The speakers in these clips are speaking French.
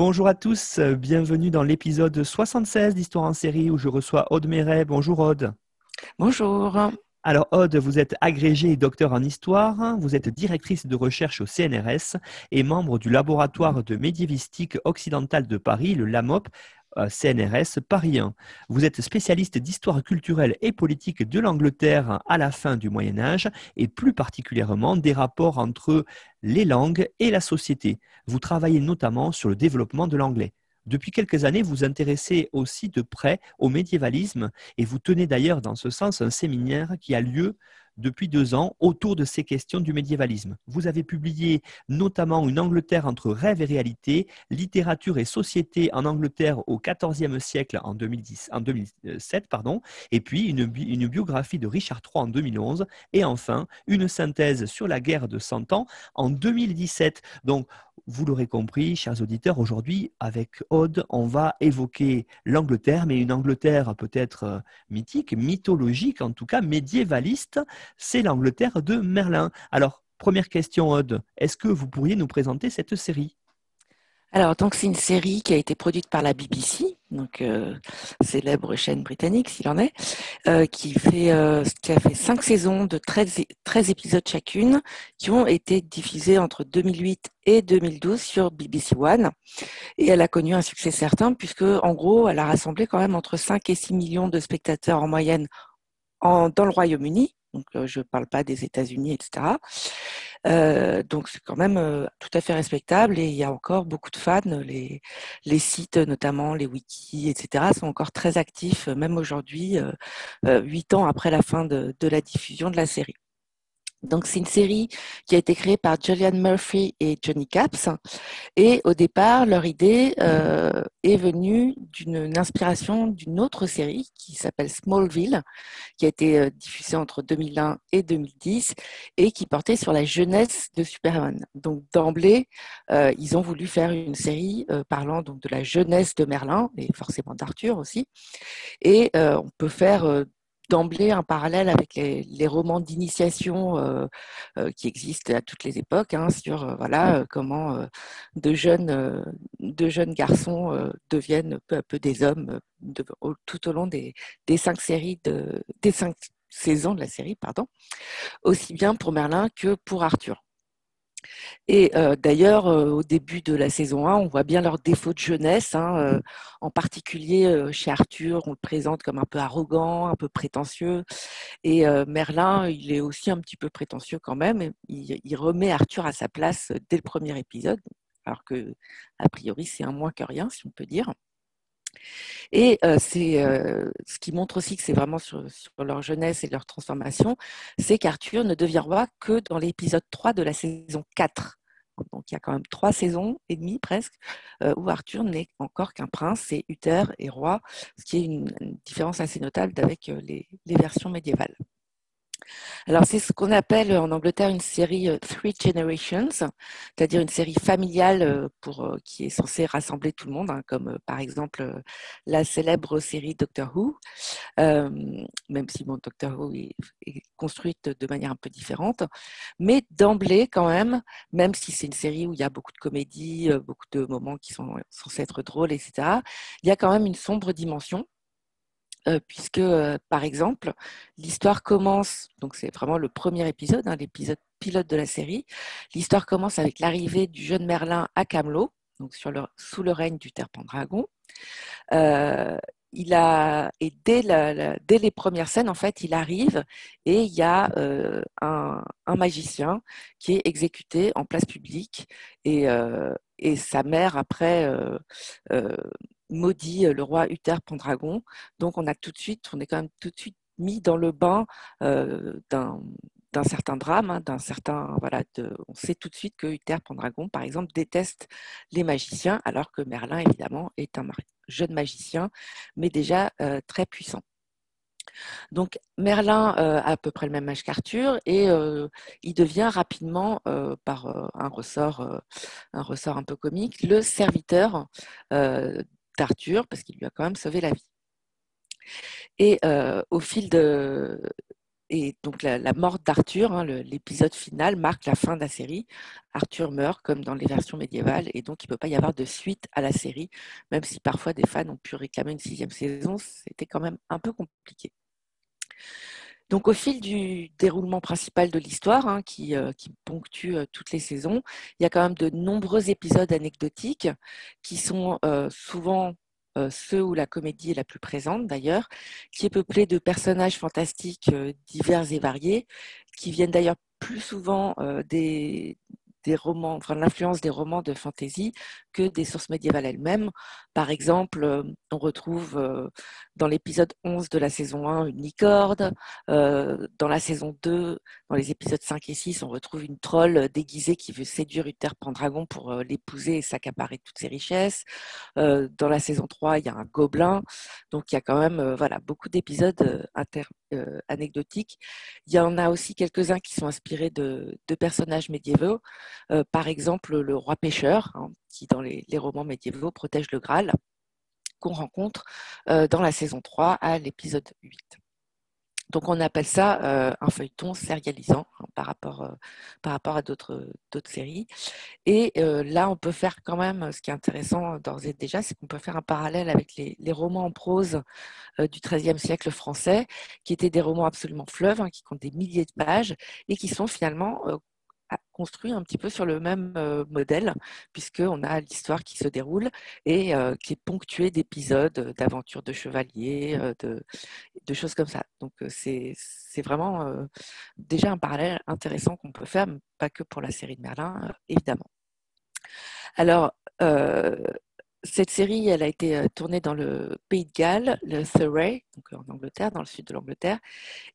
Bonjour à tous, bienvenue dans l'épisode 76 d'Histoire en série où je reçois Aude Méret. Bonjour Aude. Bonjour. Alors Aude, vous êtes agrégée et docteur en histoire, vous êtes directrice de recherche au CNRS et membre du laboratoire de médiévistique occidentale de Paris, le LAMOP, CNRS Paris 1. Vous êtes spécialiste d'histoire culturelle et politique de l'Angleterre à la fin du Moyen Âge et plus particulièrement des rapports entre les langues et la société. Vous travaillez notamment sur le développement de l'anglais. Depuis quelques années, vous vous intéressez aussi de près au médiévalisme et vous tenez d'ailleurs dans ce sens un séminaire qui a lieu depuis deux ans autour de ces questions du médiévalisme. Vous avez publié notamment Une Angleterre entre rêve et réalité, littérature et société en Angleterre au XIVe siècle en, 2010, en 2007, pardon, et puis une, une, biographie de Richard III en 2011, et enfin une synthèse sur la guerre de Cent Ans en 2017. Donc, vous l'aurez compris, chers auditeurs, aujourd'hui, avec Aude, on va évoquer l'Angleterre, mais une Angleterre peut-être euh, mythique, mythologique, en tout cas médiévaliste. C'est l'Angleterre de Merlin. Alors, première question, Aude, est-ce que vous pourriez nous présenter cette série? Alors, donc c'est une série qui a été produite par la BBC, donc euh, célèbre chaîne britannique s'il en est, euh, qui fait euh, qui a fait cinq saisons de 13, 13, épisodes chacune, qui ont été diffusés entre 2008 et 2012 sur BBC One, et elle a connu un succès certain puisque en gros, elle a rassemblé quand même entre 5 et 6 millions de spectateurs en moyenne en, dans le Royaume-Uni, donc je ne parle pas des États-Unis, etc. Euh, donc c'est quand même euh, tout à fait respectable et il y a encore beaucoup de fans. Les, sites, notamment les wikis, etc., sont encore très actifs, même aujourd'hui, euh, huit ans après la fin de la diffusion de la série. Donc c'est une série qui a été créée par Julian Murphy et Johnny Caps. Et au départ, leur idée euh, est venue d'une inspiration d'une autre série qui s'appelle Smallville, qui a été euh, diffusée entre 2001 et 2010 et qui portait sur la jeunesse de Superman. Donc d'emblée, euh, ils ont voulu faire une série parlant donc de la jeunesse de Merlin et forcément d'Arthur aussi. Et on peut faire d'emblée un parallèle avec les, romans d'initiation euh, euh, qui existent à toutes les époques, hein, sur euh, voilà comment de jeunes jeunes garçons deviennent peu à peu des hommes tout au long des, des cinq séries de des cinq saisons de la série, pardon, aussi bien pour Merlin que pour Arthur. Et euh, d'ailleurs, euh, au début de la saison 1, on voit bien leurs défauts de jeunesse. Hein, euh, en particulier chez Arthur, on le présente comme un peu arrogant, un peu prétentieux. Et Merlin, il est aussi un petit peu prétentieux quand même. Il, il, remet Arthur à sa place dès le premier épisode, alors que, a priori, c'est un moins que rien, si on peut dire. Et c'est ce qui montre aussi que c'est vraiment sur, leur jeunesse et leur transformation, c'est qu'Arthur ne devient roi que dans l'épisode 3 de la saison 4. Donc il y a quand même trois saisons et demie presque où Arthur n'est encore qu'un prince et Uther est roi, ce qui est une, différence assez notable avec les versions médiévales. Alors, c'est ce qu'on appelle en Angleterre une série euh, Three Generations, c'est-à-dire une série familiale euh, euh, qui est censée rassembler tout le monde, hein, comme par exemple la célèbre série Doctor Who, même si bon, Doctor Who est, construite de manière un peu différente. Mais d'emblée, quand même, même si c'est une série où il y a beaucoup de comédie, beaucoup de moments qui sont censés être drôles, etc., il y a quand même une sombre dimension euh, puisque, euh, par exemple, l'histoire commence, donc c'est vraiment le premier épisode, hein, l'épisode pilote de la série, l'histoire commence avec l'arrivée du jeune Merlin à Camelot, sous le règne du Terre Pendragon. Euh, et dès, les premières scènes, en fait, il arrive et il y a un, magicien qui est exécuté en place publique et sa mère, après, maudit euh, le roi Uther Pendragon. Donc on a tout de suite, on est quand même tout de suite mis dans le bain euh, d'un d'un certain drame, hein, d'un certain voilà, on sait tout de suite que Uther Pendragon, par exemple, déteste les magiciens, alors que Merlin, évidemment, est un jeune magicien, mais déjà très puissant. Donc Merlin a à peu près le même âge qu'Arthur et il devient rapidement, par un ressort, un ressort un peu comique, le serviteur d'Arthur parce qu'il lui a quand même sauvé la vie. Et au fil de et donc la, mort d'Arthur, hein, l'épisode final marque la fin de la série. Arthur meurt comme dans les versions médiévales et donc il ne peut pas y avoir de suite à la série, même si parfois des fans ont pu réclamer une sixième saison, c'était quand même un peu compliqué. Donc au fil du déroulement principal de l'histoire, hein, qui, euh, ponctue euh, toutes les saisons, il y a quand même de nombreux épisodes anecdotiques qui sont euh, souvent ceux où la comédie est la plus présente d'ailleurs, qui est peuplée de personnages fantastiques divers et variés, qui viennent d'ailleurs plus souvent des, romans, enfin l'influence des romans de fantasy que des sources médiévales elles-mêmes. Par exemple, on retrouve dans l'épisode 11 de la saison 1 une licorne, euh, dans la saison 2, dans les épisodes 5 et 6, on retrouve une troll déguisée qui veut séduire Uther Pendragon pour l'épouser et s'accaparer toutes ses richesses. Dans la saison 3, il y a un gobelin. Donc il y a quand même voilà, beaucoup d'épisodes anecdotiques. Il y en a aussi quelques-uns qui sont inspirés de, personnages médiévaux. par exemple, le roi pêcheur, hein, qui dans les, romans médiévaux protège le Graal, qu'on rencontre dans la saison 3 à l'épisode 8. Donc on appelle ça un feuilleton sérialisant hein, par, rapport, par rapport à d'autres séries. Et là, on peut faire quand même, ce qui est intéressant d'ores et déjà, c'est qu'on peut faire un parallèle avec les, romans en prose du XIIIe siècle français, qui étaient des romans absolument fleuves, hein, qui comptent des milliers de pages, et qui sont finalement construit un petit peu sur le même modèle, puisqu'on a l'histoire qui se déroule et qui est ponctuée d'épisodes, d'aventures de chevaliers, de, de, choses comme ça. Donc c'est vraiment déjà un parallèle intéressant qu'on peut faire, pas que pour la série de Merlin, évidemment. Alors, cette série, elle a été tournée dans le Pays de Galles, le Surrey, donc en Angleterre, dans le sud de l'Angleterre,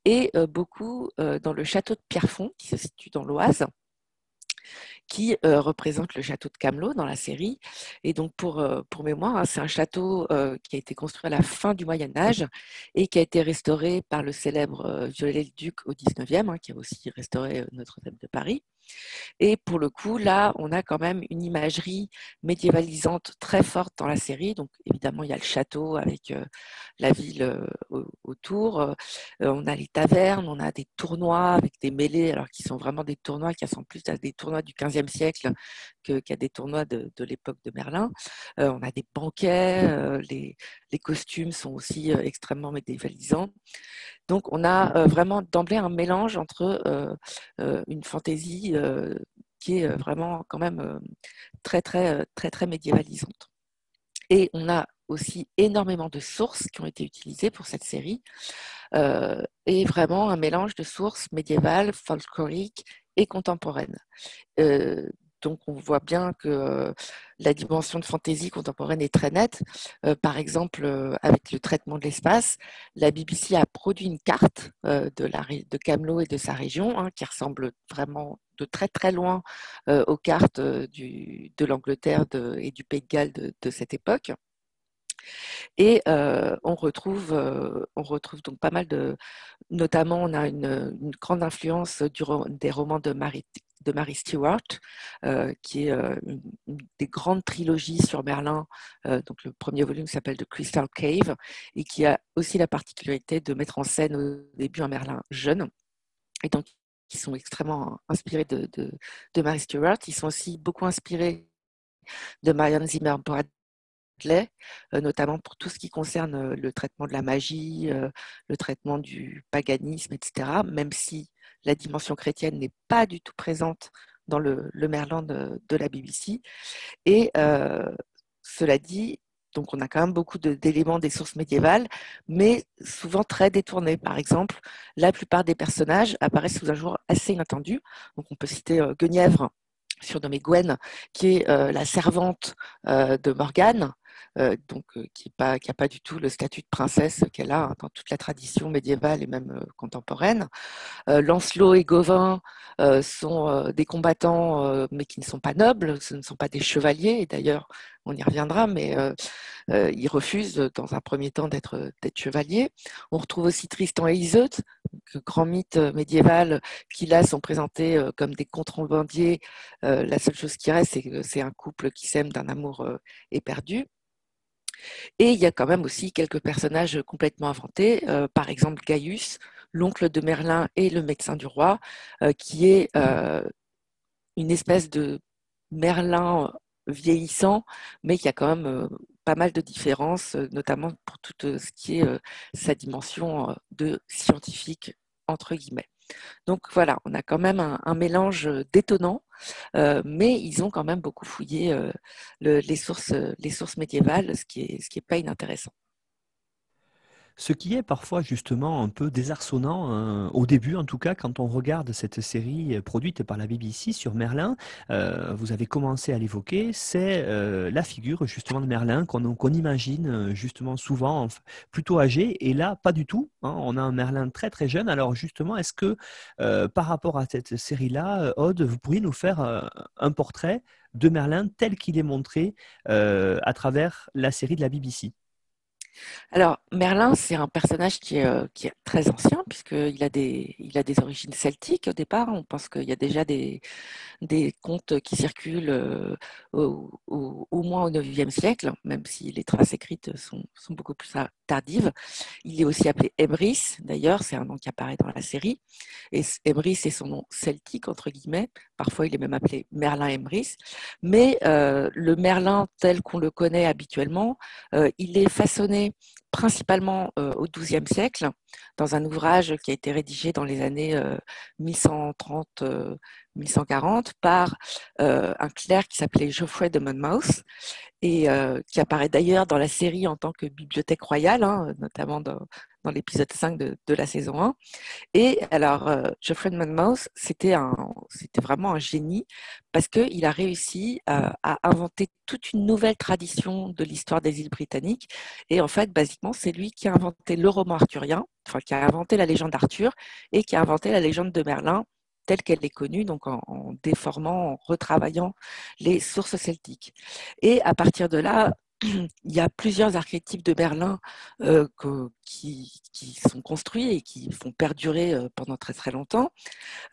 et beaucoup dans le château de Pierrefonds, qui se situe dans l'Oise qui euh, représente le château de Camelot dans la série. Et donc, pour, euh, pour mémoire, hein, c'est un château euh, qui a été construit à la fin du Moyen Âge et qui a été restauré par le célèbre Viollet-le-Duc au 19e, hein, qui a aussi restauré Notre-Dame de Paris. Et pour le coup, là, on a quand même une imagerie médiévalisante très forte dans la série. Donc, évidemment, il y a le château avec euh, la ville euh, autour. Euh, on a les tavernes, on a des tournois avec des mêlées, alors qui sont vraiment des tournois qui ressemblent plus à des tournois du 15e siècle qu'à des tournois de, l'époque de Merlin. on a des banquets, les, les, costumes sont aussi extrêmement médiévalisants. Donc, on a vraiment d'emblée un mélange entre une fantaisie qui est vraiment quand même très, très, très, très médiévalisante. Et on a aussi énormément de sources qui ont été utilisées pour cette série, et vraiment un mélange de sources médiévales, folkloriques et contemporaines. Donc on voit bien que la dimension de fantaisie contemporaine est très nette. par exemple, avec le traitement de l'espace, la BBC a produit une carte de, Camelot et de sa région hein, qui ressemble vraiment de très très loin aux cartes de l'Angleterre et du Pays de Galles de cette époque. Et on, retrouve, on retrouve donc pas mal de... Notamment, on a une, grande influence des romans de Mary, de Mary Stewart, qui est une, des grandes trilogies sur Merlin. donc le premier volume s'appelle The Crystal Cave et qui a aussi la particularité de mettre en scène au début un Merlin jeune. Et donc, qui sont extrêmement inspirés de, de, Mary Stewart. Ils sont aussi beaucoup inspirés de Marianne Zimmer euh, notamment pour tout ce qui concerne euh, le traitement de la magie, euh, le traitement du paganisme, etc., même si la dimension chrétienne n'est pas du tout présente dans le, Merlin de, la BBC. Et cela dit, donc on a quand même beaucoup d'éléments des sources médiévales, mais souvent très détournés. Par exemple, la plupart des personnages apparaissent sous un jour assez inattendu. Donc on peut citer Guenièvre, surnommée Gwen, qui est la servante de Morgane, donc qui n'a pas, du tout le statut de princesse qu'elle a hein, dans toute la tradition médiévale et même contemporaine. Lancelot et Gauvin sont des combattants, mais qui ne sont pas nobles, ce ne sont pas des chevaliers, et d'ailleurs, on y reviendra, mais ils refusent dans un premier temps d'être chevaliers. On retrouve aussi Tristan et Iseut, grand mythe médiéval, qui là sont présentés comme des contrebandiers. la seule chose qui reste, c'est que c'est un couple qui s'aime d'un amour éperdu. Et il y a quand même aussi quelques personnages complètement inventés, par exemple Gaius, l'oncle de Merlin et le médecin du roi, qui est une espèce de Merlin vieillissant, mais qui a quand même pas mal de différences, notamment pour tout ce qui est sa dimension de scientifique, entre guillemets. Donc voilà, on a quand même un, mélange détonnant, mais ils ont quand même beaucoup fouillé les, sources, les sources médiévales, ce qui n'est pas inintéressant. Ce qui est parfois justement un peu désarçonnant, hein, au début en tout cas, quand on regarde cette série produite par la BBC sur Merlin, euh, vous avez commencé à l'évoquer, c'est euh, la figure justement de Merlin qu'on imagine euh, justement souvent plutôt âgé, et là pas du tout. Hein. on a un Merlin très très jeune. Alors justement, est-ce que par rapport à cette série-là, Aude, vous pourriez nous faire un portrait de Merlin tel qu'il est montré à travers la série de la BBC alors, Merlin, c'est un personnage qui est, euh, est très ancien, puisqu'il a, des, a des origines celtiques au départ. On pense qu'il y a déjà des, contes qui circulent euh, au, au, moins au IXe siècle, même si les traces écrites sont, beaucoup plus tardives. Il est aussi appelé Emrys, d'ailleurs, c'est un nom qui apparaît dans la série. Et Emrys, c'est son nom celtique, entre guillemets. Parfois, il est même appelé Merlin Emrys. Mais euh, le Merlin tel qu'on le connaît habituellement, il est façonné principalement euh, au XIIe siècle, dans un ouvrage qui a été rédigé dans les années 1130-1140 euh, par euh, un clerc qui s'appelait Geoffrey de Monmouth et qui apparaît d'ailleurs dans la série en tant que bibliothèque royale, hein, notamment dans, dans l'épisode 5 de, de, la saison 1. Et alors, euh, Geoffrey Monmouth, c'était vraiment un génie parce qu'il a réussi à, à, inventer toute une nouvelle tradition de l'histoire des îles britanniques. Et en fait, basiquement, c'est lui qui a inventé le roman arthurien, enfin, qui a inventé la légende d'Arthur et qui a inventé la légende de Merlin telle qu'elle est connue, donc en, déformant, en retravaillant les sources celtiques. Et à partir de là, il y a plusieurs archétypes de Berlin euh, qui, sont construits et qui font perdurer euh, pendant très très longtemps.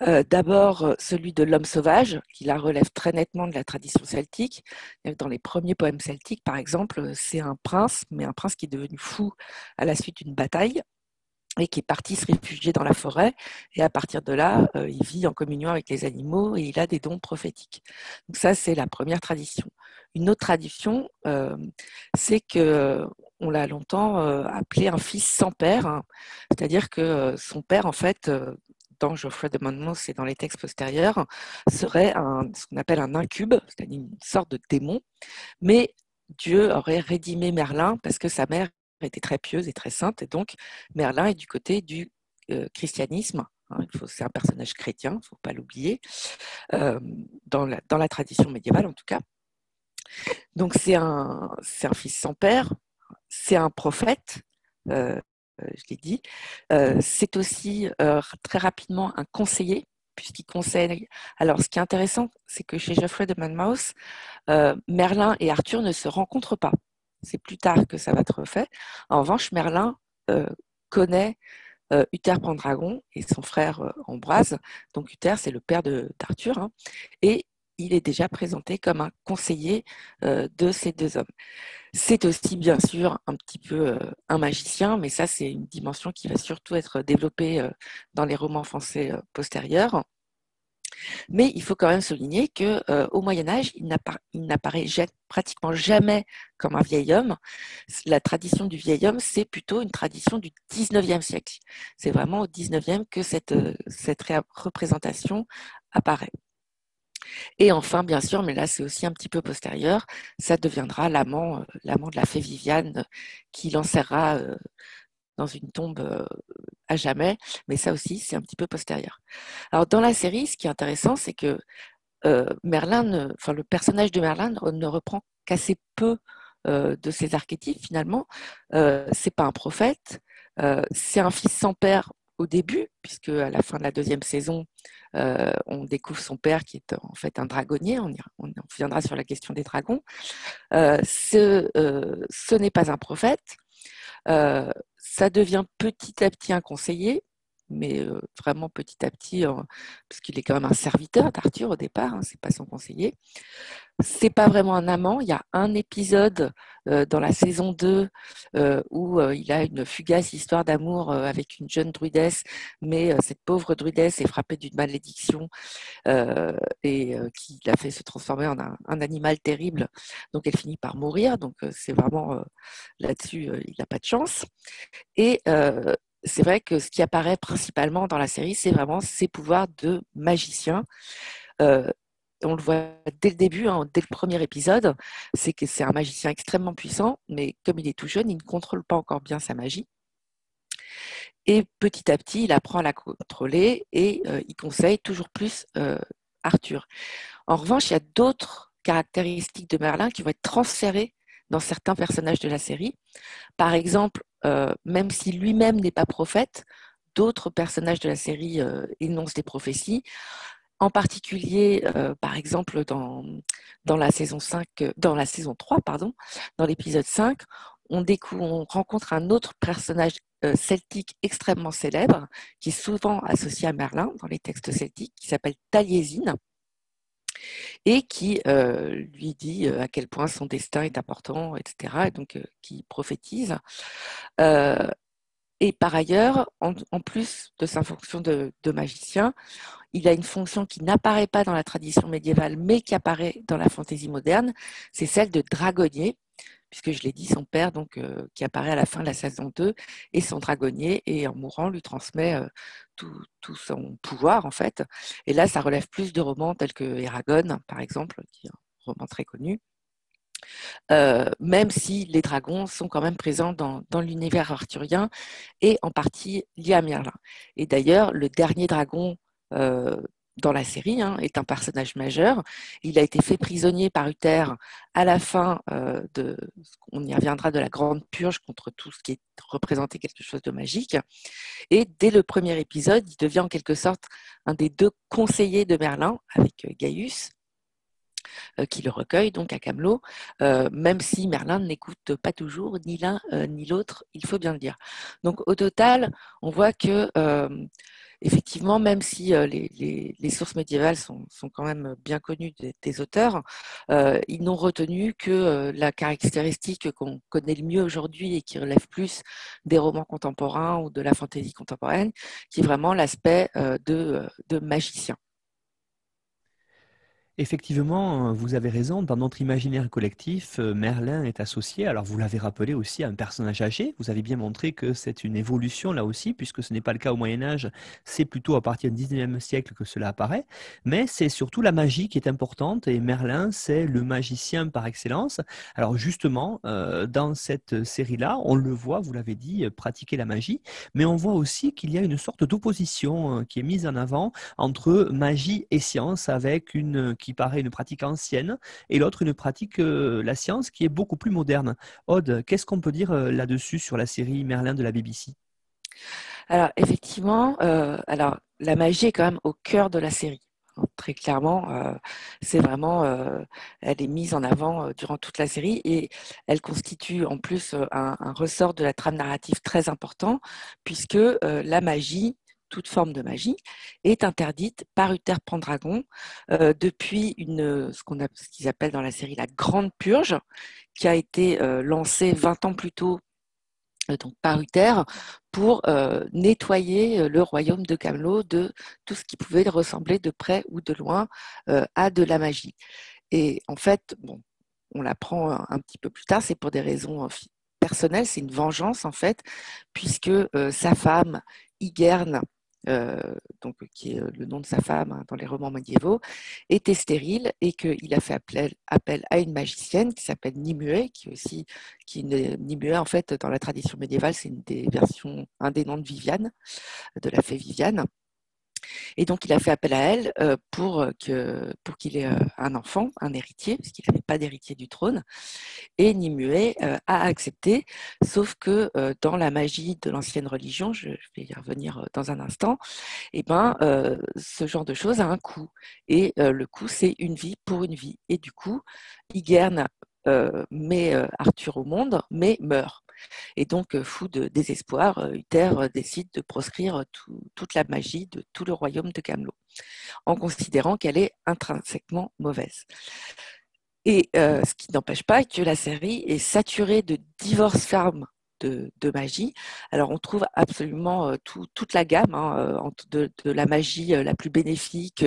Euh, d'abord, celui de l'homme sauvage, qui la relève très nettement de la tradition celtique. Dans les premiers poèmes celtiques, par exemple, c'est un prince, mais un prince qui est devenu fou à la suite d'une bataille et qui est parti se réfugier dans la forêt. Et à partir de là, il vit en communion avec les animaux et il a des dons prophétiques. Donc ça, c'est la première tradition. Une autre tradition, euh, c'est que on l'a longtemps euh, appelé un fils sans père, c'est-à-dire que euh, son père, en fait, dans Geoffrey de Monmouth et dans les textes postérieurs, serait ce qu'on appelle un incube, c'est-à-dire une sorte de démon, mais Dieu aurait rédimé Merlin parce que sa mère était très pieuse et très sainte, et donc Merlin est du côté du christianisme. Hein. c'est un personnage chrétien, il ne faut pas l'oublier, dans la tradition médiévale en tout cas. Donc c'est un, un fils sans père, c'est un prophète, euh, je l'ai dit. Euh, c'est aussi euh, très rapidement un conseiller, puisqu'il conseille. Alors ce qui est intéressant, c'est que chez Geoffrey de Monmouth, Merlin et Arthur ne se rencontrent pas. C'est plus tard que ça va être fait. En revanche, Merlin connaît Uther Pendragon et son frère Ambroise. Donc Uther, c'est le père d'Arthur. Hein, et il est déjà présenté comme un conseiller euh, de ces deux hommes. C'est aussi bien sûr un petit peu euh, un magicien, mais ça c'est une dimension qui va surtout être développée euh, dans les romans français postérieurs. Mais il faut quand même souligner que au Moyen Âge, il n'apparaît pratiquement jamais comme un vieil homme. La tradition du vieil homme, c'est plutôt une tradition du 19e siècle. C'est vraiment au 19e que cette représentation apparaît. Et enfin, bien sûr, mais là c'est aussi un petit peu postérieur, ça deviendra l'amant, euh, l'amant de la fée Viviane euh, qui l'enserrera euh, dans une tombe à jamais, mais ça aussi c'est un petit peu postérieur. Alors dans la série, ce qui est intéressant, c'est que Merlin, le personnage de Merlin ne reprend qu'assez peu de ces archétypes finalement. c'est pas un prophète, c'est un fils sans père au début, puisque à la fin de la deuxième saison, on découvre son père qui est en fait un dragonnier. On, reviendra sur la question des dragons. ce, ce n'est pas un prophète. ça devient petit à petit un conseiller mais vraiment petit à petit, parce qu'il est quand même un serviteur d'Arthur au départ, hein, c'est pas son conseiller. C'est pas vraiment un amant. Il y a un épisode dans la saison 2 où il a une fugace histoire d'amour avec une jeune druidesse, mais cette pauvre druidesse est frappée d'une malédiction et qui l'a fait se transformer en un, un, animal terrible. Donc elle finit par mourir. Donc c'est vraiment là-dessus, il n'a pas de chance. Et c'est vrai que ce qui apparaît principalement dans la série, c'est vraiment ses pouvoirs de magicien. Euh, on le voit dès le début, hein, dès le premier épisode, c'est que c'est un magicien extrêmement puissant, mais comme il est tout jeune, il ne contrôle pas encore bien sa magie. Et petit à petit, il apprend à la contrôler et euh, il conseille toujours plus euh, Arthur. En revanche, il y a d'autres caractéristiques de Merlin qui vont être transférées dans certains personnages de la série. Par exemple, euh, même si lui-même n'est pas prophète, d'autres personnages de la série euh, énoncent des prophéties. En particulier, euh, par exemple, dans, dans, la saison 5, dans la saison 3, pardon, dans l'épisode 5, on, découvre, on rencontre un autre personnage celtique extrêmement célèbre, qui est souvent associé à Merlin dans les textes celtiques, qui s'appelle Taliesin et qui euh, lui dit euh, à quel point son destin est important, etc. Et donc, euh, qui prophétise. et par ailleurs, en, plus de sa fonction de, magicien, il a une fonction qui n'apparaît pas dans la tradition médiévale, mais qui apparaît dans la fantaisie moderne, c'est celle de dragonnier puisque je l'ai dit, son père, donc, euh, qui apparaît à la fin de la saison 2, est son dragonnier et en mourant lui transmet euh, tout, son pouvoir en fait. Et là, ça relève plus de romans tels que Eragon, par exemple, qui est un roman très connu. Euh, même si les dragons sont quand même présents dans, dans l'univers arthurien et en partie liés à Merlin. Et d'ailleurs, le dernier dragon dans la série, hein, est un personnage majeur. Il a été fait prisonnier par Uther à la fin euh, de, on y reviendra, de la grande purge contre tout ce qui est représenté quelque chose de magique. Et dès le premier épisode, il devient en quelque sorte un des deux conseillers de Merlin avec euh, Gaius euh, qui le recueille donc à Camelot, même si Merlin n'écoute pas toujours ni l'un ni l'autre, il faut bien le dire. Donc au total, on voit que effectivement, même si euh, les, sources médiévales sont, quand même bien connues des, auteurs, euh, ils n'ont retenu que euh, la caractéristique qu'on connaît le mieux aujourd'hui et qui relève plus des romans contemporains ou de la fantaisie contemporaine, qui est vraiment l'aspect de magicien. Effectivement, euh, vous avez raison. Dans notre imaginaire collectif, euh, Merlin est associé, alors vous l'avez rappelé aussi, à un personnage âgé. Vous avez bien montré que c'est une évolution là aussi, puisque ce n'est pas le cas au Moyen Âge, c'est plutôt à partir du 19e siècle que cela apparaît. Mais c'est surtout la magie qui est importante, et Merlin, c'est le magicien par excellence. Alors justement, euh, dans cette série-là, on le voit, vous l'avez dit, pratiquer la magie, mais on voit aussi qu'il y a une sorte d'opposition qui est mise en avant entre magie et science, avec une qui paraît une pratique ancienne, et l'autre une pratique, euh, la science, qui est beaucoup plus moderne. Aude, qu'est-ce qu'on peut dire euh, là-dessus sur la série Merlin de la BBC Alors, effectivement, euh, alors, la magie est quand même au cœur de la série. Très clairement, c'est vraiment, elle est mise en avant durant toute la série et elle constitue en plus un, un ressort de la trame narrative très important puisque la magie toute forme de magie, est interdite par Uther Pendragon euh, depuis une, ce qu'ils appellent dans la série la Grande Purge, qui a été euh, lancée 20 ans plus tôt euh, donc par Uther pour nettoyer le royaume de Camelot de tout ce qui pouvait ressembler de près ou de loin à de la magie. Et en fait, bon, on l'apprend un petit peu plus tard, c'est pour des raisons personnelles, c'est une vengeance en fait, puisque sa femme, Igerne, euh, donc, qui est euh, le nom de sa femme hein, dans les romans médiévaux, était stérile et qu'il a fait appel, appel, à une magicienne qui s'appelle Nimue, qui aussi, qui Nimue en fait dans la tradition médiévale, c'est une des versions, un des noms de Viviane, de la fée Viviane. Et donc, il a fait appel à elle euh, pour que pour qu'il ait un enfant, un héritier, puisqu'il n'avait pas d'héritier du trône. Et Nimue a accepté, sauf que dans la magie de l'ancienne religion, je, vais y revenir dans un instant, eh ben, ce genre de choses a un coût. Et le coût, c'est une vie pour une vie. Et du coup, Igerne met Arthur au monde, mais meurt. Et donc, fou de désespoir, Uther décide de proscrire toute la magie de tout le royaume de Camelot, en considérant qu'elle est intrinsèquement mauvaise. Et ce qui n'empêche pas que la série est saturée de divorce fermes de, magie. Alors on trouve absolument toute la gamme, hein, de, la magie la plus bénéfique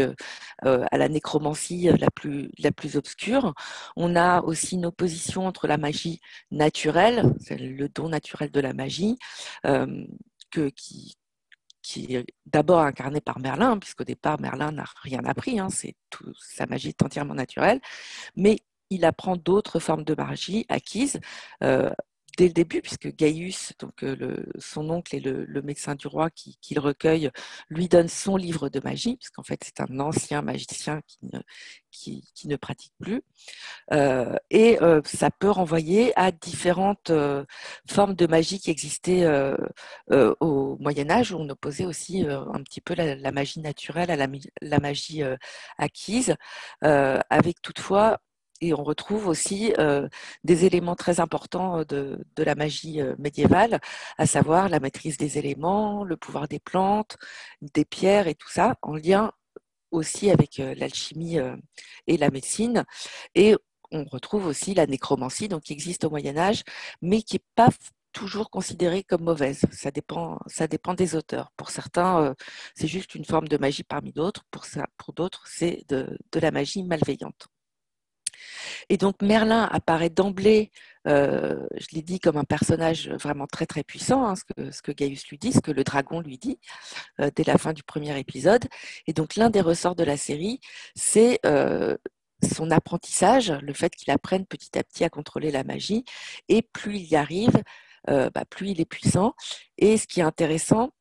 à la nécromancie la plus, obscure. On a aussi une opposition entre la magie naturelle, le don naturel de la magie, que, qui, est d'abord incarné par Merlin, puisqu'au départ, Merlin n'a rien appris, hein, c'est tout, sa magie est entièrement naturelle, mais il apprend d'autres formes de magie acquises, dès le début, puisque Gaius, donc euh, le, son oncle et le, médecin du roi qui recueille, lui donne son livre de magie, puisqu'en fait c'est un ancien magicien qui ne, pratique plus. Euh, et euh, ça peut renvoyer à différentes formes de magie qui existaient au Moyen Âge, où on opposait aussi un petit peu la, magie naturelle à la magie acquise, avec toutefois et on retrouve aussi des éléments très importants de, la magie médiévale, à savoir la maîtrise des éléments, le pouvoir des plantes, des pierres et tout ça, en lien aussi avec l'alchimie et la médecine. Et on retrouve aussi la nécromancie, donc qui existe au Moyen Âge, mais qui n'est pas toujours considérée comme mauvaise. Ça dépend, ça dépend des auteurs. Pour certains, c'est juste une forme de magie parmi d'autres. Pour, pour d'autres, c'est de la magie malveillante. Et donc Merlin apparaît d'emblée, euh, je l'ai dit, comme un personnage vraiment très très puissant, hein, ce, que, ce, que, Gaius lui dit, ce que le dragon lui dit euh, dès la fin du premier épisode. Et donc l'un des ressorts de la série, c'est euh, son apprentissage, le fait qu'il apprenne petit à petit à contrôler la magie. Et plus il y arrive, bah, plus il est puissant. Et ce qui est intéressant,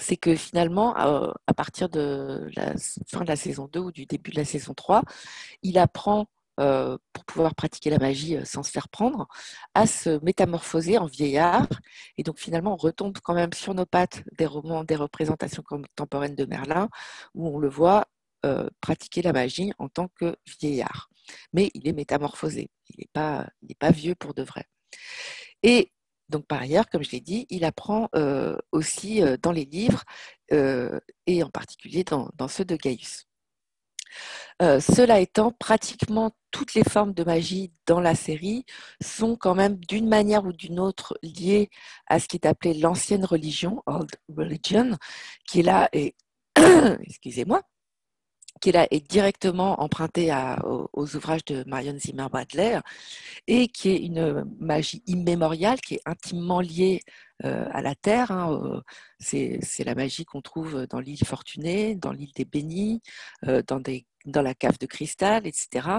c'est que finalement, à partir de la fin de la saison 2 ou du début de la saison 3, il apprend euh, pour pouvoir pratiquer la magie euh, sans se faire prendre, à se métamorphoser en vieillard. Et donc finalement, on retombe quand même sur nos pattes des romans, des représentations contemporaines de Merlin, où on le voit euh, pratiquer la magie en tant que vieillard. Mais il est métamorphosé, il n'est pas, vieux pour de vrai. Et donc par ailleurs, comme je l'ai dit, il apprend aussi dans les livres, et en particulier dans ceux de Gaius. Euh, cela étant, pratiquement toutes les formes de magie dans la série sont quand même d'une manière ou d'une autre liées à ce qui est appelé l'ancienne religion, Old Religion, qui est là et excusez-moi, qui est là est directement emprunté aux, ouvrages de Marion Zimmer Bradley et qui est une magie immémoriale qui est intimement liée à la Terre. Hein, c'est la magie qu'on trouve dans l'île Fortunée, dans l'île des Bénis, euh, dans la cave de cristal, etc.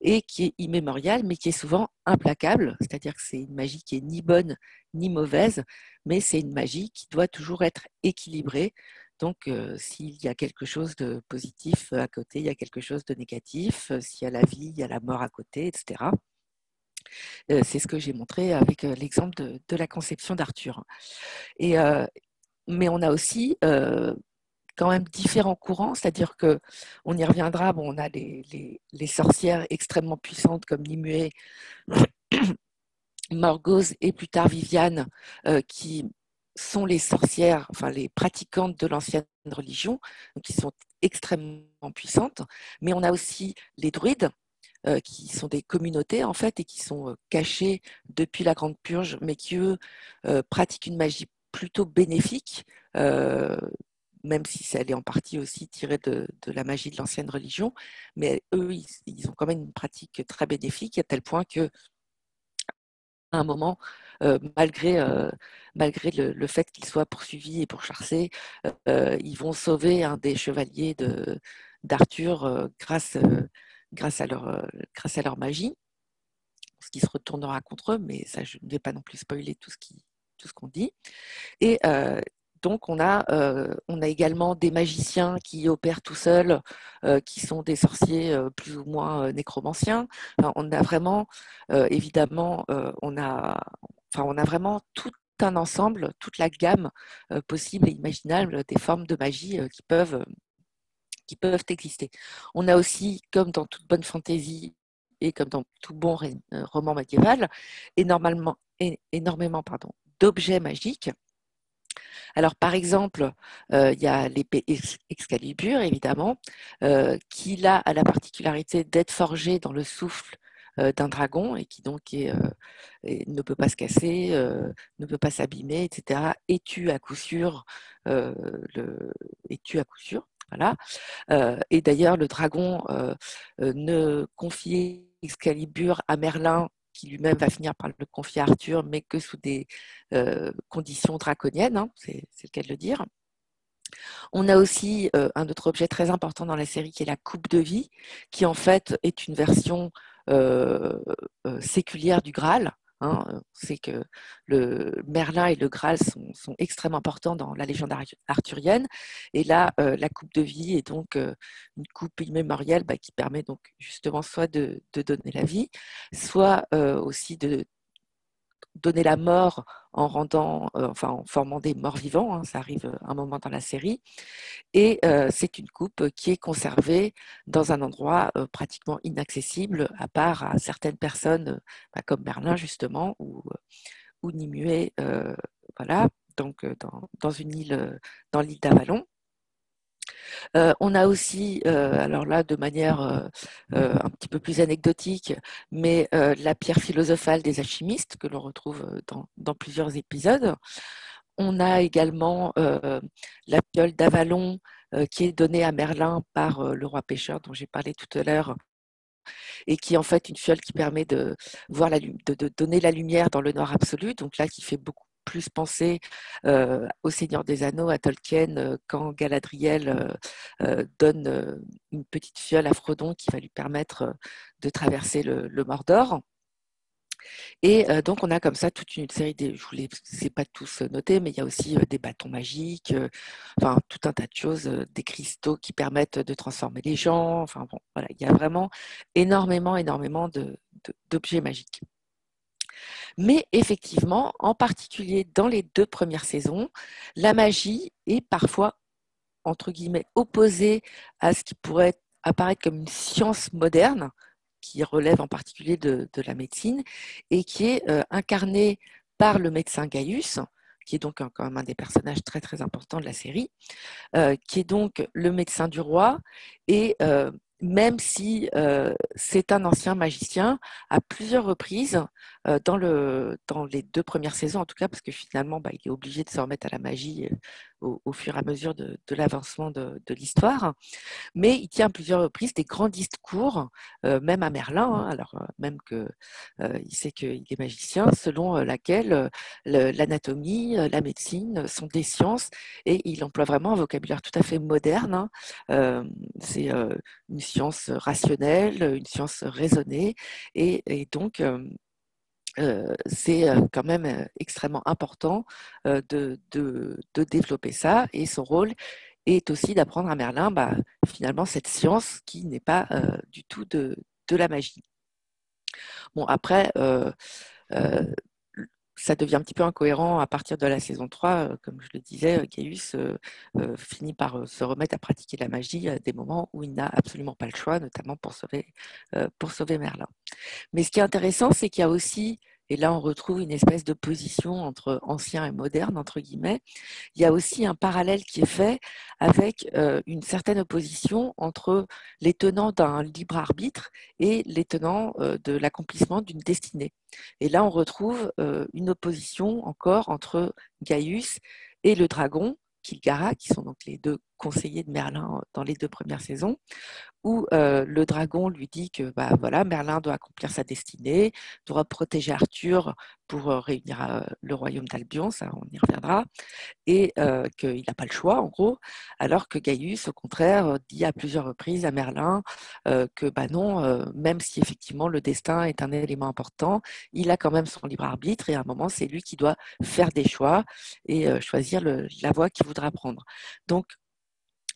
Et qui est immémoriale, mais qui est souvent implacable. C'est-à-dire que c'est une magie qui est ni bonne ni mauvaise, mais c'est une magie qui doit toujours être équilibrée. Donc, euh, s'il y a quelque chose de positif à côté, il y a quelque chose de négatif. S'il y a la vie, il y a la mort à côté, etc. Euh, c'est ce que j'ai montré avec euh, l'exemple de, la conception d'Arthur. Euh, mais on a aussi quand même différents courants, c'est-à-dire que on y reviendra. Bon, on a les, sorcières extrêmement puissantes comme Nimue, Morgause et plus tard Viviane, qui sont les sorcières, enfin les pratiquantes de l'ancienne religion, qui sont extrêmement puissantes. Mais on a aussi les druides, euh, qui sont des communautés en fait et qui sont euh, cachées depuis la Grande Purge, mais qui eux euh, pratiquent une magie plutôt bénéfique, même si elle est en partie aussi tirée de, la magie de l'ancienne religion, mais eux, ils, ont quand même une pratique très bénéfique, à tel point que à un moment, malgré, malgré le, fait qu'ils soient poursuivis et pourchassés, ils vont sauver un des chevaliers d'Arthur grâce, grâce à leur, euh, grâce à leur magie, ce qui se retournera contre eux, mais ça, je ne vais pas non plus spoiler tout ce qui tout ce qu'on dit. Et euh, donc, on a, on a également des magiciens qui opèrent tout seuls, qui sont des sorciers plus ou moins nécromanciens. on a vraiment, évidemment, on, a, enfin, on a vraiment tout un ensemble, toute la gamme possible et imaginable des formes de magie qui peuvent qui peuvent exister. On a aussi, comme dans toute bonne fantaisie et comme dans tout bon roman médiéval, énormément, d'objets magiques. Alors, par exemple, il y a l'épée Excalibur, évidemment, qui là a la particularité d'être forgée dans le souffle d'un dragon et qui donc ne peut pas se casser, ne peut pas s'abîmer, etc. Et tue à coup sûr, et d'ailleurs, le dragon ne confie Excalibur à Merlin qui lui-même va finir par le confier à Arthur, mais que sous des conditions draconiennes, hein, c'est le cas de le dire. On a aussi un autre objet très important dans la série qui est la coupe de vie, qui en fait est une version séculière du Graal. Hein. On sait que le Merlin et le Graal sont, extrêmement importants dans la légende arthurienne. Et là, la coupe de vie est donc une coupe immémorielle bah, qui permet donc justement soit de, donner la vie, soit aussi de donner la mort en rendant, euh, enfin en formant des morts vivants, hein, ça arrive euh, un moment dans la série, et euh, c'est une coupe qui est conservée dans un endroit pratiquement inaccessible, à part à certaines personnes, bah, comme Merlin justement, ou, ou Nimue, voilà, donc dans, dans une île, dans l'île d'Avalon. Euh, on a aussi, euh, alors là de manière euh, un petit peu plus anecdotique, mais la pierre philosophale des alchimistes que l'on retrouve dans, plusieurs épisodes. On a également la piole d'Avalon qui est donnée à Merlin par le roi pêcheur dont j'ai parlé tout à l'heure et qui est en fait une fiole qui permet de, voir la, de, donner la lumière dans le noir absolu, donc là qui fait beaucoup plus penser au Seigneur des Anneaux, à Tolkien, quand Galadriel donne une petite fiole à Frodon qui va lui permettre de traverser le, Mordor. Et donc, on a comme ça toute une série de. Je ne les ai pas tous notés, mais il y a aussi des bâtons magiques, enfin, tout un tas de choses, des cristaux qui permettent de transformer les gens. Enfin, bon, voilà, il y a vraiment énormément, énormément d'objets magiques. Mais effectivement, en particulier dans les deux premières saisons, la magie est parfois, entre guillemets, opposée à ce qui pourrait apparaître comme une science moderne, qui relève en particulier de, la médecine, et qui est euh, incarnée par le médecin Gaius, qui est donc quand même un des personnages très très importants de la série, euh, qui est donc le médecin du roi et euh, même si c'est un ancien magicien, à plusieurs reprises, dans, le, dans les deux premières saisons en tout cas, parce que finalement, bah, il est obligé de se remettre à la magie au, fur et à mesure de, l'avancement de, l'histoire. Mais il tient à plusieurs reprises des grands discours, euh, même à Merlin, hein, alors euh, même qu'il euh, sait qu'il est magicien, selon laquelle l'anatomie, la médecine sont des sciences, et il emploie vraiment un vocabulaire tout à fait moderne. Hein. C'est une science rationnelle, une science raisonnée, et donc c'est quand même extrêmement important de, développer ça et son rôle est aussi d'apprendre à Merlin bah, finalement cette science qui n'est pas du tout de, la magie. Bon, après, ça devient un petit peu incohérent à partir de la saison 3. Comme je le disais, Gaius finit par se remettre à pratiquer la magie à des moments où il n'a absolument pas le choix, notamment pour sauver, pour sauver Merlin. Mais ce qui est intéressant, c'est qu'il y a aussi et là on retrouve une espèce de position entre ancien et moderne, entre guillemets, il y a aussi un parallèle qui est fait avec une certaine opposition entre les tenants d'un libre arbitre et les tenants de l'accomplissement d'une destinée. Et là on retrouve une opposition encore entre Gaius et le dragon, Kilgara, qui sont donc les deux conseiller de Merlin dans les deux premières saisons, où le dragon lui dit que bah, voilà, Merlin doit accomplir sa destinée, doit protéger Arthur pour réunir le royaume d'Albion, ça on y reviendra, et qu'il n'a pas le choix en gros, alors que Gaius, au contraire, dit à plusieurs reprises à Merlin que bah non, même si effectivement le destin est un élément important, il a quand même son libre arbitre et à un moment c'est lui qui doit faire des choix et choisir la voie qu'il voudra prendre. Donc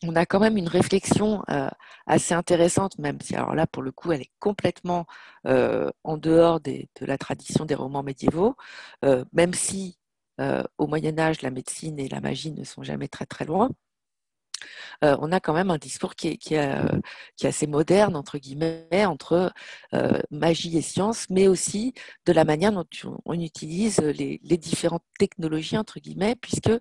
on a quand même une réflexion assez intéressante, même si alors là, pour le coup, elle est complètement en dehors de la tradition des romans médiévaux, même si au Moyen Âge, la médecine et la magie ne sont jamais très très loin. on a quand même un discours qui est, assez moderne, entre guillemets, entre magie et science, mais aussi de la manière dont on utilise les, les différentes technologies, entre guillemets, puisque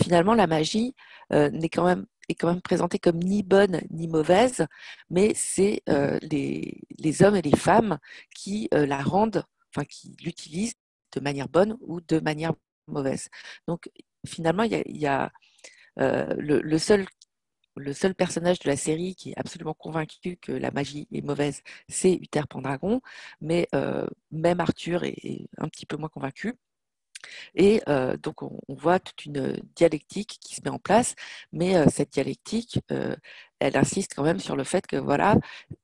finalement la magie n'est quand même est quand même présentée comme ni bonne ni mauvaise, mais c'est euh, les, hommes et les femmes qui euh, la rendent, enfin qui l'utilisent de manière bonne ou de manière mauvaise. Donc finalement, il y a, euh, le, seul le seul personnage de la série qui est absolument convaincu que la magie est mauvaise, c'est Uther Pendragon, mais même Arthur est, un petit peu moins convaincu. Et donc, on, voit toute une dialectique qui se met en place, mais cette dialectique, elle insiste quand même sur le fait que voilà,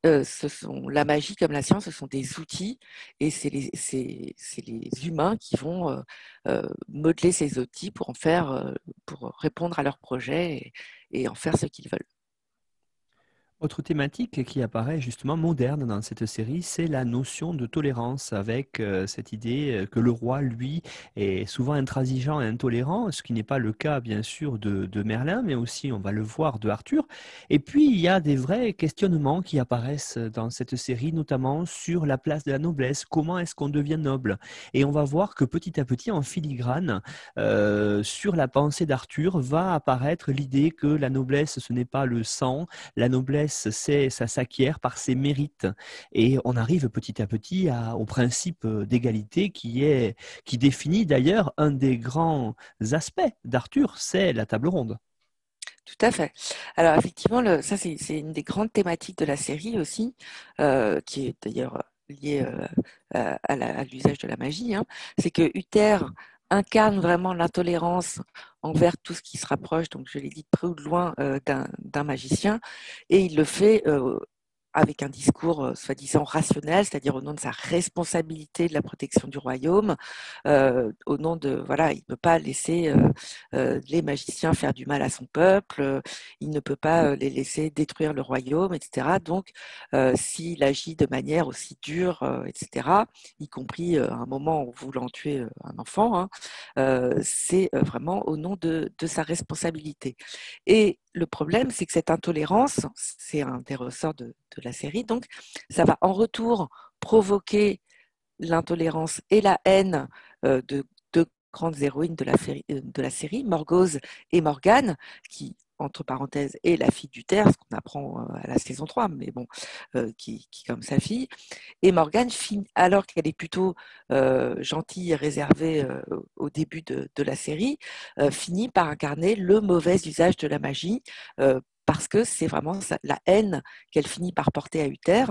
la magie comme la science, ce sont des outils, et c'est les, les, humains qui vont modeler ces outils pour en faire, pour répondre à leurs projets et en faire ce qu'ils veulent. Autre thématique qui apparaît justement moderne dans cette série, c'est la notion de tolérance avec euh, cette idée euh, que le roi, lui, est souvent intransigeant et intolérant, ce qui n'est pas le cas bien sûr de, Merlin, mais aussi on va le voir de Arthur. Et puis il y a des vrais questionnements qui apparaissent dans cette série, notamment sur la place de la noblesse, comment est-ce qu'on devient noble? Et on va voir que petit à petit, en filigrane, euh, sur la pensée d'Arthur, va apparaître l'idée que la noblesse, ce n'est pas le sang, la noblesse, ça s'acquiert par ses mérites. Et on arrive petit à petit au principe euh, d'égalité qui est qui définit d'ailleurs un des grands aspects d'Arthur, c'est la table ronde. Tout à fait. Alors effectivement, ça c'est une des grandes thématiques de la série aussi, euh, qui est d'ailleurs liée euh, à l'usage de la magie. Hein. C'est que Uther incarne vraiment l'intolérance envers tout ce qui se rapproche, donc je l'ai dit de près ou loin, euh, d'un magicien, et il le fait euh, avec un discours euh, soi-disant rationnel, c'est-à-dire au nom de sa responsabilité de la protection du royaume, euh, au nom de voilà, il ne peut pas laisser euh, les magiciens faire du mal à son peuple, il ne peut pas les laisser détruire le royaume, etc. Donc, s'il agit de manière aussi dure, etc., y compris à un moment en voulant tuer un enfant, hein, c'est vraiment au nom de, de sa responsabilité. Et le problème, c'est que cette intolérance, c'est un des ressorts de, la série, donc ça va en retour provoquer l'intolérance et la haine euh, de deux grandes héroïnes de la, euh, de série, Morgause et Morgane, qui entre parenthèses, est la fille du terre, ce qu'on apprend euh, à la saison 3, mais bon, qui, qui, comme sa fille. Et Morgane, alors qu'elle est plutôt gentille et réservée au début de, de la série, finit par incarner le mauvais usage de la magie, parce que c'est vraiment la haine qu'elle finit par porter à Uther.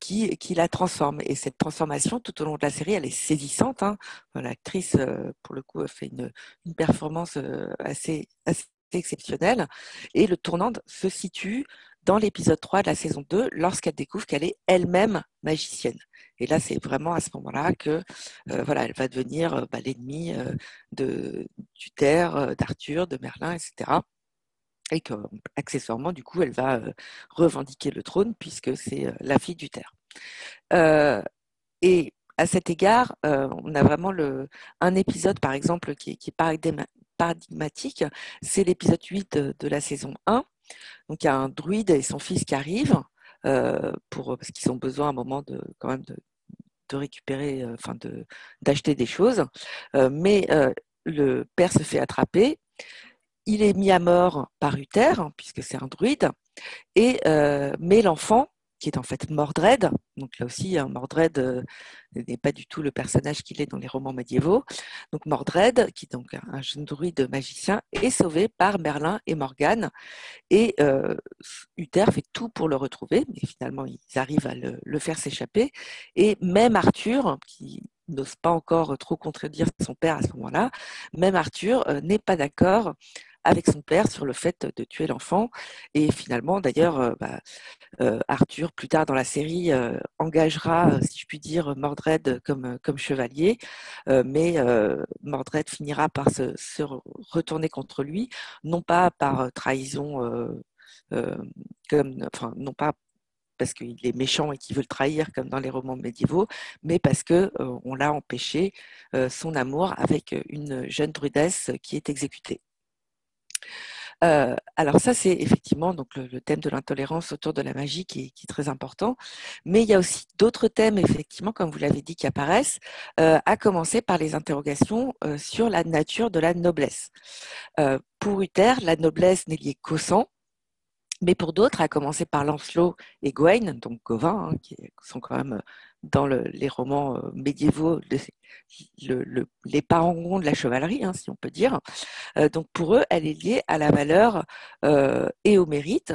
Qui, qui, la transforme. Et cette transformation, tout au long de la série, elle est saisissante. Hein. L'actrice, pour le coup, fait une, performance assez, assez exceptionnelle. Et le tournant se situe dans l'épisode 3 de la saison 2, lorsqu'elle découvre qu'elle est elle-même magicienne. Et là, c'est vraiment à ce moment-là que voilà, elle va devenir bah, l'ennemie de d'Uther, d'Arthur, de Merlin, etc et qu'accessoirement, du coup, elle va revendiquer le trône puisque c'est la fille du terre. et à cet égard, on a vraiment un épisode, par exemple, qui, qui est paradigmatique, c'est l'épisode 8 de, la saison 1. Donc, il y a un druide et son fils qui arrivent, pour, parce qu'ils ont besoin à un moment de récupérer, enfin de, d'acheter des choses. mais le père se fait attraper il est mis à mort par Uther, puisque c'est un druide, et, euh, mais l'enfant qui est en fait Mordred. Donc là aussi, hein, Mordred n'est pas du tout le personnage qu'il est dans les romans médiévaux. Donc Mordred, qui est donc un jeune druide magicien, est sauvé par Merlin et Morgane. Et Uther fait tout pour le retrouver, mais finalement, ils arrivent à le faire s'échapper. Et même Arthur, qui n'ose pas encore trop contredire son père à ce moment-là, même Arthur n'est pas d'accord avec son père sur le fait de tuer l'enfant. Et finalement, d'ailleurs, euh, bah, euh, Arthur, plus tard dans la série, euh, engagera, si je puis dire, Mordred comme, chevalier, mais Mordred finira par se, retourner contre lui, non pas par trahison, non pas parce qu'il est méchant et qu'il veut le trahir comme dans les romans médiévaux, mais parce que on l'a empêché son amour avec une jeune druidesse qui est exécutée. Euh, alors ça, c'est effectivement donc le, thème de l'intolérance autour de la magie qui est, très important. Mais il y a aussi d'autres thèmes, effectivement, comme vous l'avez dit, qui apparaissent, euh, à commencer par les interrogations euh, sur la nature de la noblesse. pour Uther, la noblesse n'est liée qu'au sang, mais pour d'autres, à commencer par Lancelot et Gawain, donc Gauvin, hein, qui sont quand même dans les romans euh, médiévaux les parangons de la chevalerie, hein, si on peut dire. Euh, donc pour eux, elle est liée à la valeur euh, et au mérite.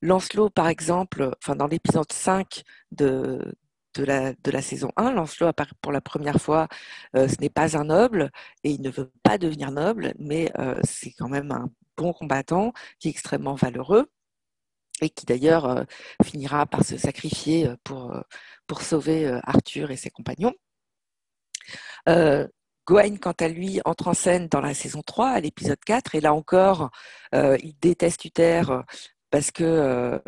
Lancelot, par exemple, enfin dans l'épisode 5 de, de la, de la, saison 1, Lancelot apparaît pour la première fois, ce n'est pas un noble et il ne veut pas devenir noble, mais c'est quand même un bon combattant qui est extrêmement valeureux et qui d'ailleurs euh, finira par se sacrifier euh, pour, euh, pour sauver Arthur et ses compagnons. Gawain, quant à lui, entre en scène dans la saison 3, à l'épisode 4, et là encore, il déteste Uther parce que,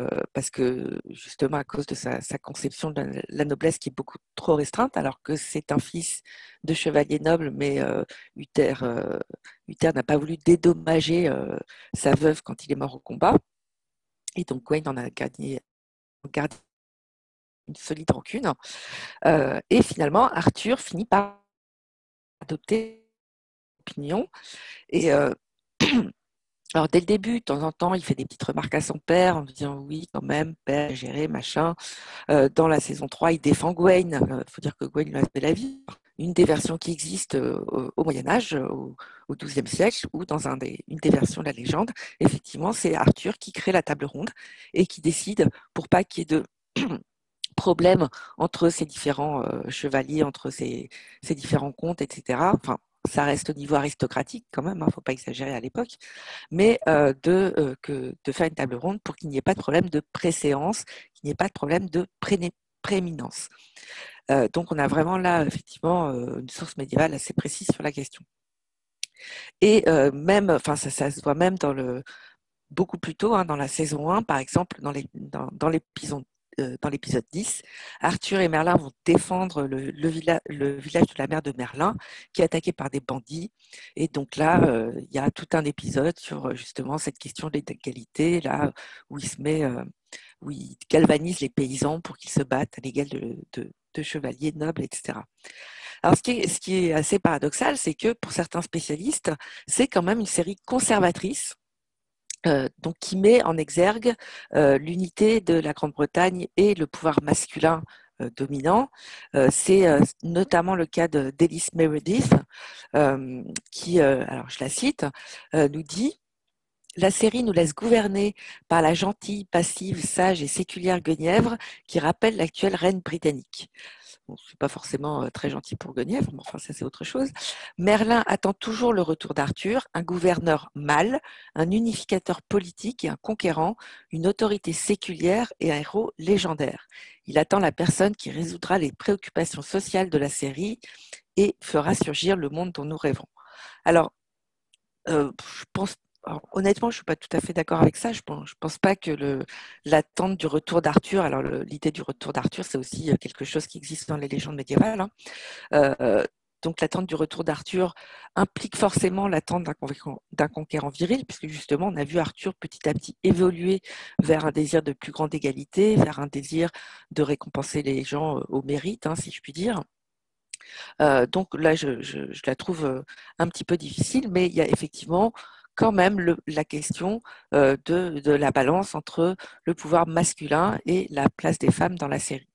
justement à cause de sa, conception de la, noblesse qui est beaucoup trop restreinte, alors que c'est un fils de chevalier noble, mais Uther n'a pas voulu dédommager sa veuve quand il est mort au combat. Et donc Wayne en a gagné, une solide rancune. Euh, et finalement, Arthur finit par adopter l'opinion. Et alors dès le début, de temps en temps, il fait des petites remarques à son père en disant oui, quand même, père, géré, machin. Dans la saison 3, il défend Gwen. Il faut dire que Gwen lui a fait la vie une des versions qui existent euh, au Moyen Âge, au, XIIe siècle, ou dans une des versions de la légende, effectivement, c'est Arthur qui crée la table ronde et qui décide, pour pas qu'il y ait de problème entre ces différents euh, chevaliers, entre ces, différents comtes, etc. Enfin, ça reste au niveau aristocratique quand même, il hein, ne faut pas exagérer à l'époque, mais euh, de, faire une table ronde pour qu'il n'y ait pas de problème de préséance, qu'il n'y ait pas de problème de prééminence. Euh, donc on a vraiment là effectivement euh, une source médiévale assez précise sur la question. Et euh, même, enfin ça, se voit même dans le beaucoup plus tôt, hein, dans la saison 1, par exemple, dans l'épisode dans l'épisode 10, Arthur et Merlin vont défendre le, le, village de la mère de Merlin, qui est attaqué par des bandits. Et donc là, il y a tout un épisode sur justement cette question de l'égalité, là où il se met, où il galvanise les paysans pour qu'ils se battent à l'égal de, de chevaliers nobles, etc. Alors, ce qui est, ce qui est assez paradoxal, c'est que pour certains spécialistes, c'est quand même une série conservatrice, euh, donc qui met en exergue euh, l'unité de la Grande-Bretagne et le pouvoir masculin euh, dominant. c'est notamment le cas d'Ellis Meredith, qui, alors je la cite, nous dit la série nous laisse gouverner par la gentille, passive, sage et séculière Guenièvre qui rappelle l'actuelle reine britannique. Bon, n'est pas forcément euh, très gentil pour Guenièvre, mais ça c'est autre chose. Merlin attend toujours le retour d'Arthur, un gouverneur mâle, un unificateur politique et un conquérant, une autorité séculière et un héros légendaire. Il attend la personne qui résoudra les préoccupations sociales de la série et fera surgir le monde dont nous rêvons. Alors, euh, je pense honnêtement, je ne suis pas tout à fait d'accord avec ça. Je ne pense, pas que l'attente du retour d'Arthur, alors l'idée du retour d'Arthur, c'est aussi euh, quelque chose qui existe dans les légendes médiévales. Hein. Euh, donc l'attente du retour d'Arthur implique forcément l'attente d'un conquérant viril, puisque justement on a vu Arthur petit à petit évoluer vers un désir de plus grande égalité, vers un désir de récompenser les gens euh, au mérite, hein, si je puis dire. donc là, je, je, la trouve un petit peu difficile, mais il y a effectivement quand même la question de, la balance entre le pouvoir masculin et la place des femmes dans la série.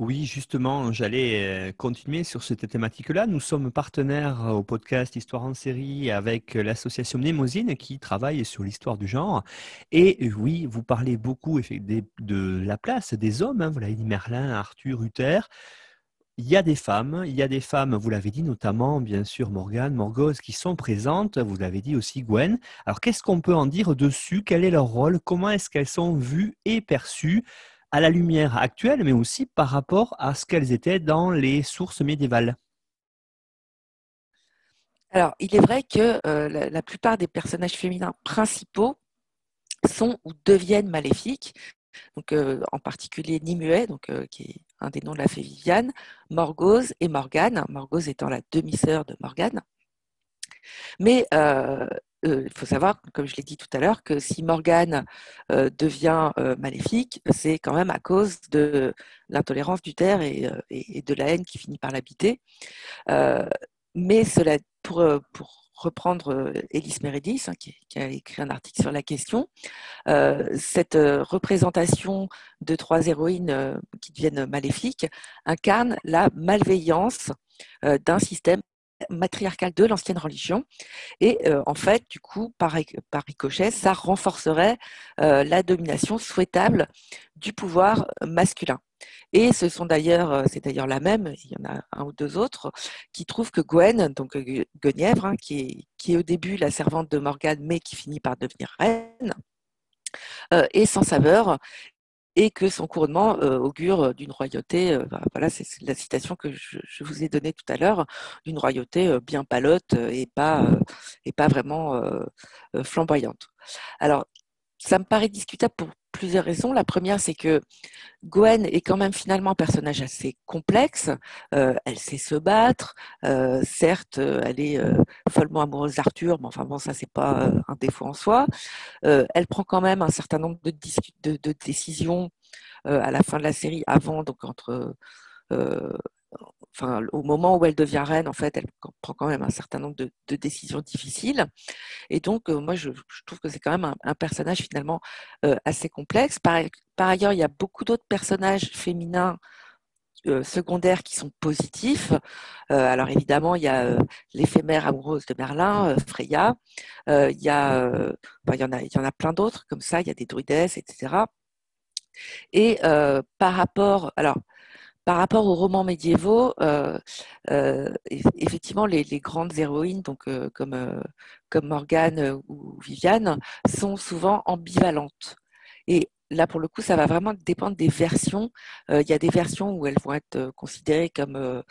Oui, justement, j'allais continuer sur cette thématique-là. Nous sommes partenaires au podcast Histoire en série avec l'association Mnémosine qui travaille sur l'histoire du genre. Et oui, vous parlez beaucoup de la place des hommes. Hein. Vous l'avez Merlin, Arthur, Uther. Il y a des femmes, il y a des femmes, vous l'avez dit notamment, bien sûr, Morgane, Morgose, qui sont présentes. Vous l'avez dit aussi, Gwen. Alors, qu'est-ce qu'on peut en dire dessus? Quel est leur rôle? Comment est-ce qu'elles sont vues et perçues à la lumière actuelle, mais aussi par rapport à ce qu'elles étaient dans les sources médiévales? Alors, il est vrai que euh, la, plupart des personnages féminins principaux sont ou deviennent maléfiques. Donc, euh, en particulier Nimue, donc, euh, qui est un des noms de la fée Viviane, Morgause et Morgane, Morgause étant la demi-sœur de Morgane. Mais il faut savoir, comme je l'ai dit tout à l'heure, que si Morgane devient maléfique, c'est quand même à cause de l'intolérance du terre et, de la haine qui finit par l'habiter. mais cela, pour, pour reprendre Élise Meredith, hein, qui, a écrit un article sur la question, cette représentation de trois héroïnes qui deviennent maléfiques incarne la malveillance d'un système matriarcale de l'ancienne religion. Et euh, en fait, du coup, par, ricochet, ça renforcerait euh, la domination souhaitable du pouvoir masculin. Et ce sont d'ailleurs, euh, c'est d'ailleurs la même, il y en a un ou deux autres, qui trouvent que Gwen, donc Guenièvre, hein, qui, est, au début la servante de Morgane, mais qui finit par devenir reine, est sans saveur et que son couronnement euh, augure d'une royauté, euh, bah, voilà, c'est la citation que je, vous ai donnée tout à l'heure, d'une royauté euh, bien palote et pas, et pas vraiment flamboyante. Alors, ça me paraît discutable pour plusieurs raisons. La première, c'est que Gwen est quand même finalement un personnage assez complexe. Euh, elle sait se battre. Euh, certes, elle est euh, follement amoureuse d'Arthur, mais enfin bon, ça c'est pas un défaut en soi. elle prend quand même un certain nombre de décisions à la fin de la série, avant donc entre enfin, au moment où elle devient reine, en fait, elle prend quand même un certain nombre de, décisions difficiles. Et donc, euh, moi, je, trouve que c'est quand même un, personnage finalement euh, assez complexe. Par, ailleurs, il y a beaucoup d'autres personnages féminins euh, secondaires qui sont positifs. alors évidemment, il y a l'éphémère amoureuse de Merlin, Freya. il, y a, il, y en a, il y en a plein d'autres comme ça. Il y a des druidesses, etc. Et par rapport, alors par rapport aux romans médiévaux, euh, euh, effectivement, les, grandes héroïnes, donc euh, comme, comme Morgane ou Viviane, sont souvent ambivalentes. Et là, pour le coup, ça va vraiment dépendre des versions. il y a des versions où elles vont être considérées comme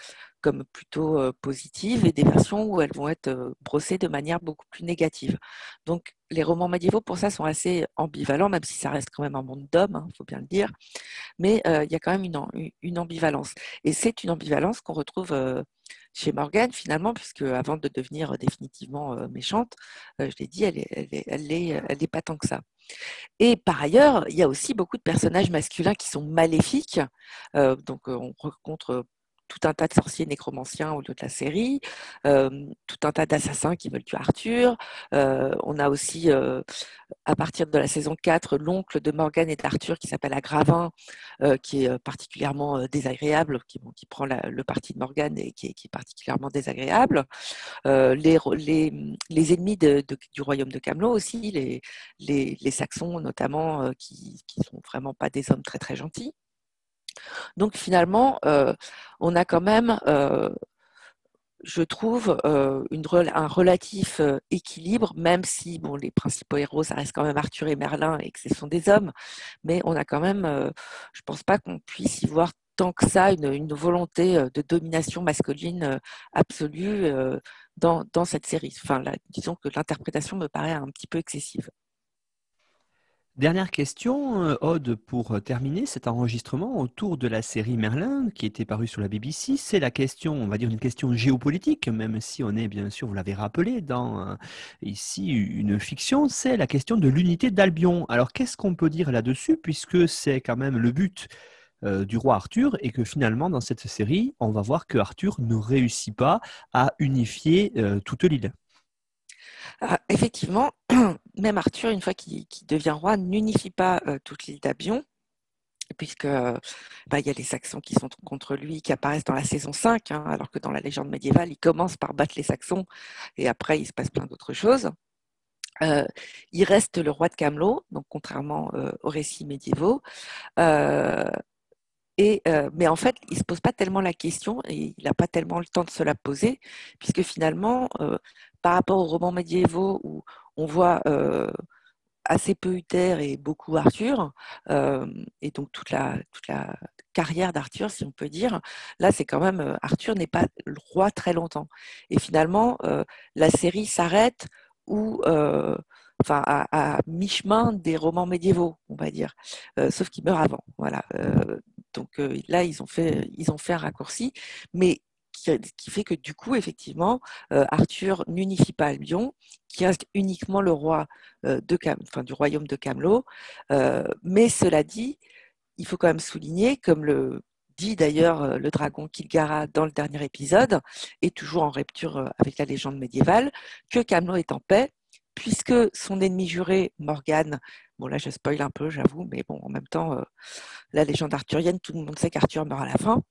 comme plutôt positives et des versions où elles vont être brossées de manière beaucoup plus négative. Donc les romans médiévaux pour ça sont assez ambivalents, même si ça reste quand même un monde d'hommes, il hein, faut bien le dire. Mais il y a quand même une, ambivalence. Et c'est une ambivalence qu'on retrouve chez Morgane finalement, puisque avant de devenir définitivement méchante, je l'ai dit, elle n'est pas tant que ça. Et par ailleurs, il y a aussi beaucoup de personnages masculins qui sont maléfiques. donc on rencontre tout un tas de sorciers nécromanciens au lieu de la série, tout un tas d'assassins qui veulent tuer Arthur. on a aussi, à partir de la saison 4, l'oncle de Morgane et d'Arthur qui s'appelle Agravin, qui est particulièrement désagréable, qui, prend le parti de Morgane et qui est, particulièrement désagréable. Les, ennemis du royaume de Camelot aussi, les, les, Saxons notamment, qui, qui sont vraiment pas des hommes très très gentils. Donc finalement, euh, on a quand même, euh, je trouve, euh, un relatif équilibre, même si bon, les principaux héros, ça reste quand même Arthur et Merlin et que ce sont des hommes, mais on a quand même, je ne pense pas qu'on puisse y voir tant que ça une, volonté de domination masculine absolue dans, cette série. Enfin, disons que l'interprétation me paraît un petit peu excessive. Dernière question, euh, Aude, pour euh, terminer cet enregistrement autour de la série Merlin qui était parue sur la BBC. C'est la question, on va dire une question géopolitique, même si on est bien sûr, vous l'avez rappelé, dans euh, ici une fiction, c'est la question de l'unité d'Albion. Alors qu'est-ce qu'on peut dire là-dessus, puisque c'est quand même le but du roi Arthur et que finalement dans cette série, on va voir que Arthur ne réussit pas à unifier toute l'île? Ah, effectivement, même Arthur, une fois qu'il devient roi, n'unifie pas toute l'île d'Abion, puisque bah, il y a les Saxons qui sont contre lui, qui apparaissent dans la saison 5, hein, alors que dans la légende médiévale, il commence par battre les Saxons, et après, il se passe plein d'autres choses. il reste le roi de Camelot, donc contrairement aux récits médiévaux. Et, mais en fait, il ne se pose pas tellement la question et il n'a pas tellement le temps de se la poser, puisque finalement, par rapport aux romans médiévaux où on voit assez peu Uther et beaucoup Arthur, et donc toute la, carrière d'Arthur, si on peut dire, là, c'est quand même, Arthur n'est pas le roi très longtemps. Et finalement, la série s'arrête enfin à, mi-chemin des romans médiévaux, on va dire, sauf qu'il meurt avant. Voilà. Donc là, ils ont fait, ils ont fait un raccourci, mais qui, fait que du coup, effectivement, Arthur n'unifie pas Albion, qui reste uniquement le roi du royaume de Camelot. mais cela dit, il faut quand même souligner, comme le dit d'ailleurs le dragon Kilgara dans le dernier épisode, et toujours en rupture avec la légende médiévale, que Camelot est en paix puisque son ennemi juré, Morgane, bon là je spoil un peu, j'avoue, mais bon, en même temps, euh, la légende arthurienne, tout le monde sait qu'Arthur meurt à la fin.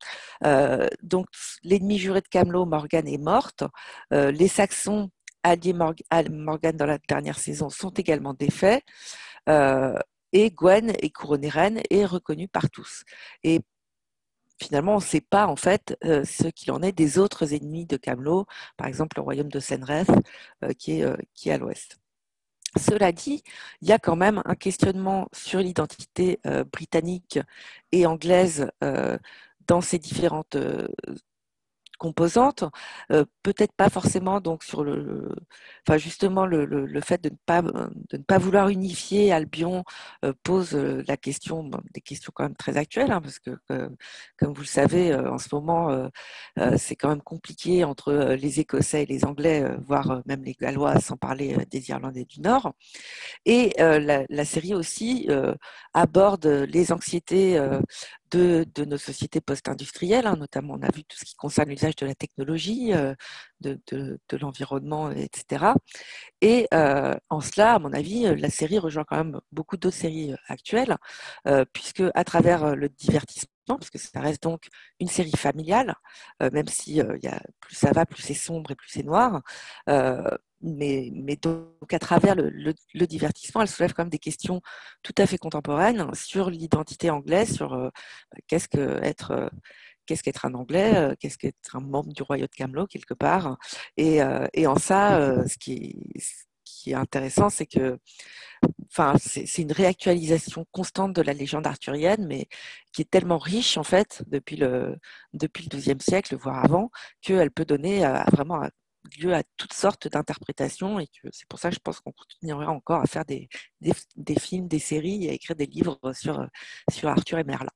Euh, donc l'ennemi juré de Camelot, Morgane, est morte. Euh, les Saxons alliés Morgane dans la dernière saison sont également défaits. et Gwen est couronnée reine et reconnue par tous. Et finalement, on ne sait pas en fait ce qu'il en est des autres ennemis de Camelot, par exemple le royaume de Senref, qui, qui est à l'ouest. Cela dit, il y a quand même un questionnement sur l'identité britannique et anglaise dans ces différentes composantes, euh, peut-être pas forcément donc sur le, enfin justement le, le, fait de ne pas de ne pas vouloir unifier Albion euh, pose euh, la question, des questions quand même très actuelles, hein, parce que comme vous le savez en ce moment c'est quand même compliqué entre les Écossais et les Anglais, voire même les Gallois, sans parler des Irlandais du Nord. Et la, la, série aussi aborde les anxiétés de, nos sociétés post-industrielles, hein, notamment on a vu tout ce qui concerne l'usage de la technologie, euh, de, l'environnement, etc. Et euh, en cela, à mon avis, la série rejoint quand même beaucoup d'autres séries euh, actuelles, puisque à travers le divertissement, parce que ça reste donc une série familiale, même si a, plus ça va, plus c'est sombre et plus c'est noir mais, mais, donc à travers le, divertissement, elle soulève quand même des questions tout à fait contemporaines sur l'identité anglaise, sur euh, qu'est-ce que être euh, qu'est-ce qu'être un Anglais, euh, qu'est-ce qu'être un membre du royaume de Camelot quelque part. Et, en ça, ce qui, qui est intéressant, c'est que enfin, c'est une réactualisation constante de la légende arthurienne, mais qui est tellement riche en fait depuis le depuis le XIIe siècle, voire avant, qu'elle peut donner à, vraiment lieu à toutes sortes d'interprétations et que c'est pour ça que je pense qu'on continuera encore à faire des, des, films, des séries et à écrire des livres sur, sur Arthur et Merlin.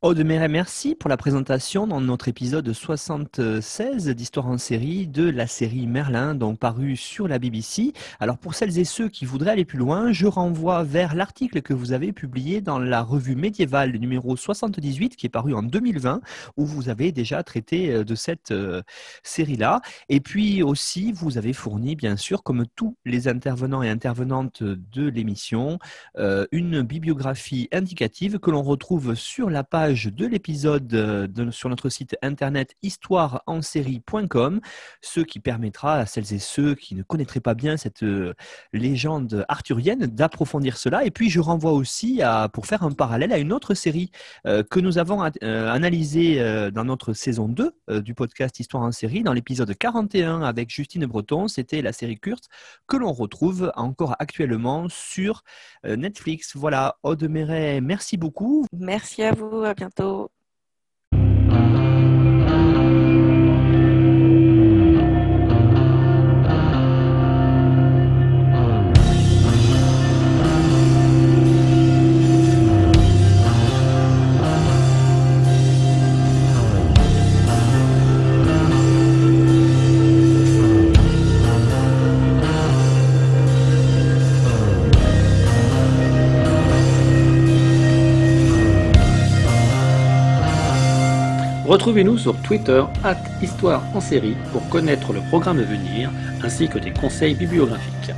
Aude merci pour la présentation dans notre épisode 76 d'Histoire en série de la série Merlin, donc paru sur la BBC. Alors pour celles et ceux qui voudraient aller plus loin, je renvoie vers l'article que vous avez publié dans la revue médiévale numéro 78 qui est paru en 2020 où vous avez déjà traité euh, de cette euh, série-là. Et puis aussi, vous avez fourni, bien sûr, comme tous les intervenants et intervenantes de l'émission, euh, une bibliographie indicative que l'on retrouve sur la page de l'épisode euh, sur notre site internet histoireensérie.com, ce qui permettra à celles et ceux qui ne connaîtraient pas bien cette euh, légende arthurienne d'approfondir cela. Et puis je renvoie aussi à, pour faire un parallèle à une autre série euh, que nous avons analysée dans notre saison 2 du podcast Histoire en série, dans l'épisode 41 avec Justine Breton. C'était la série Kurt que l'on retrouve encore actuellement sur Netflix. Voilà, Aude merci beaucoup. Merci à vous, bientôt. Retrouvez-nous sur Twitter, Histoire en série, pour connaître le programme à venir, ainsi que des conseils bibliographiques.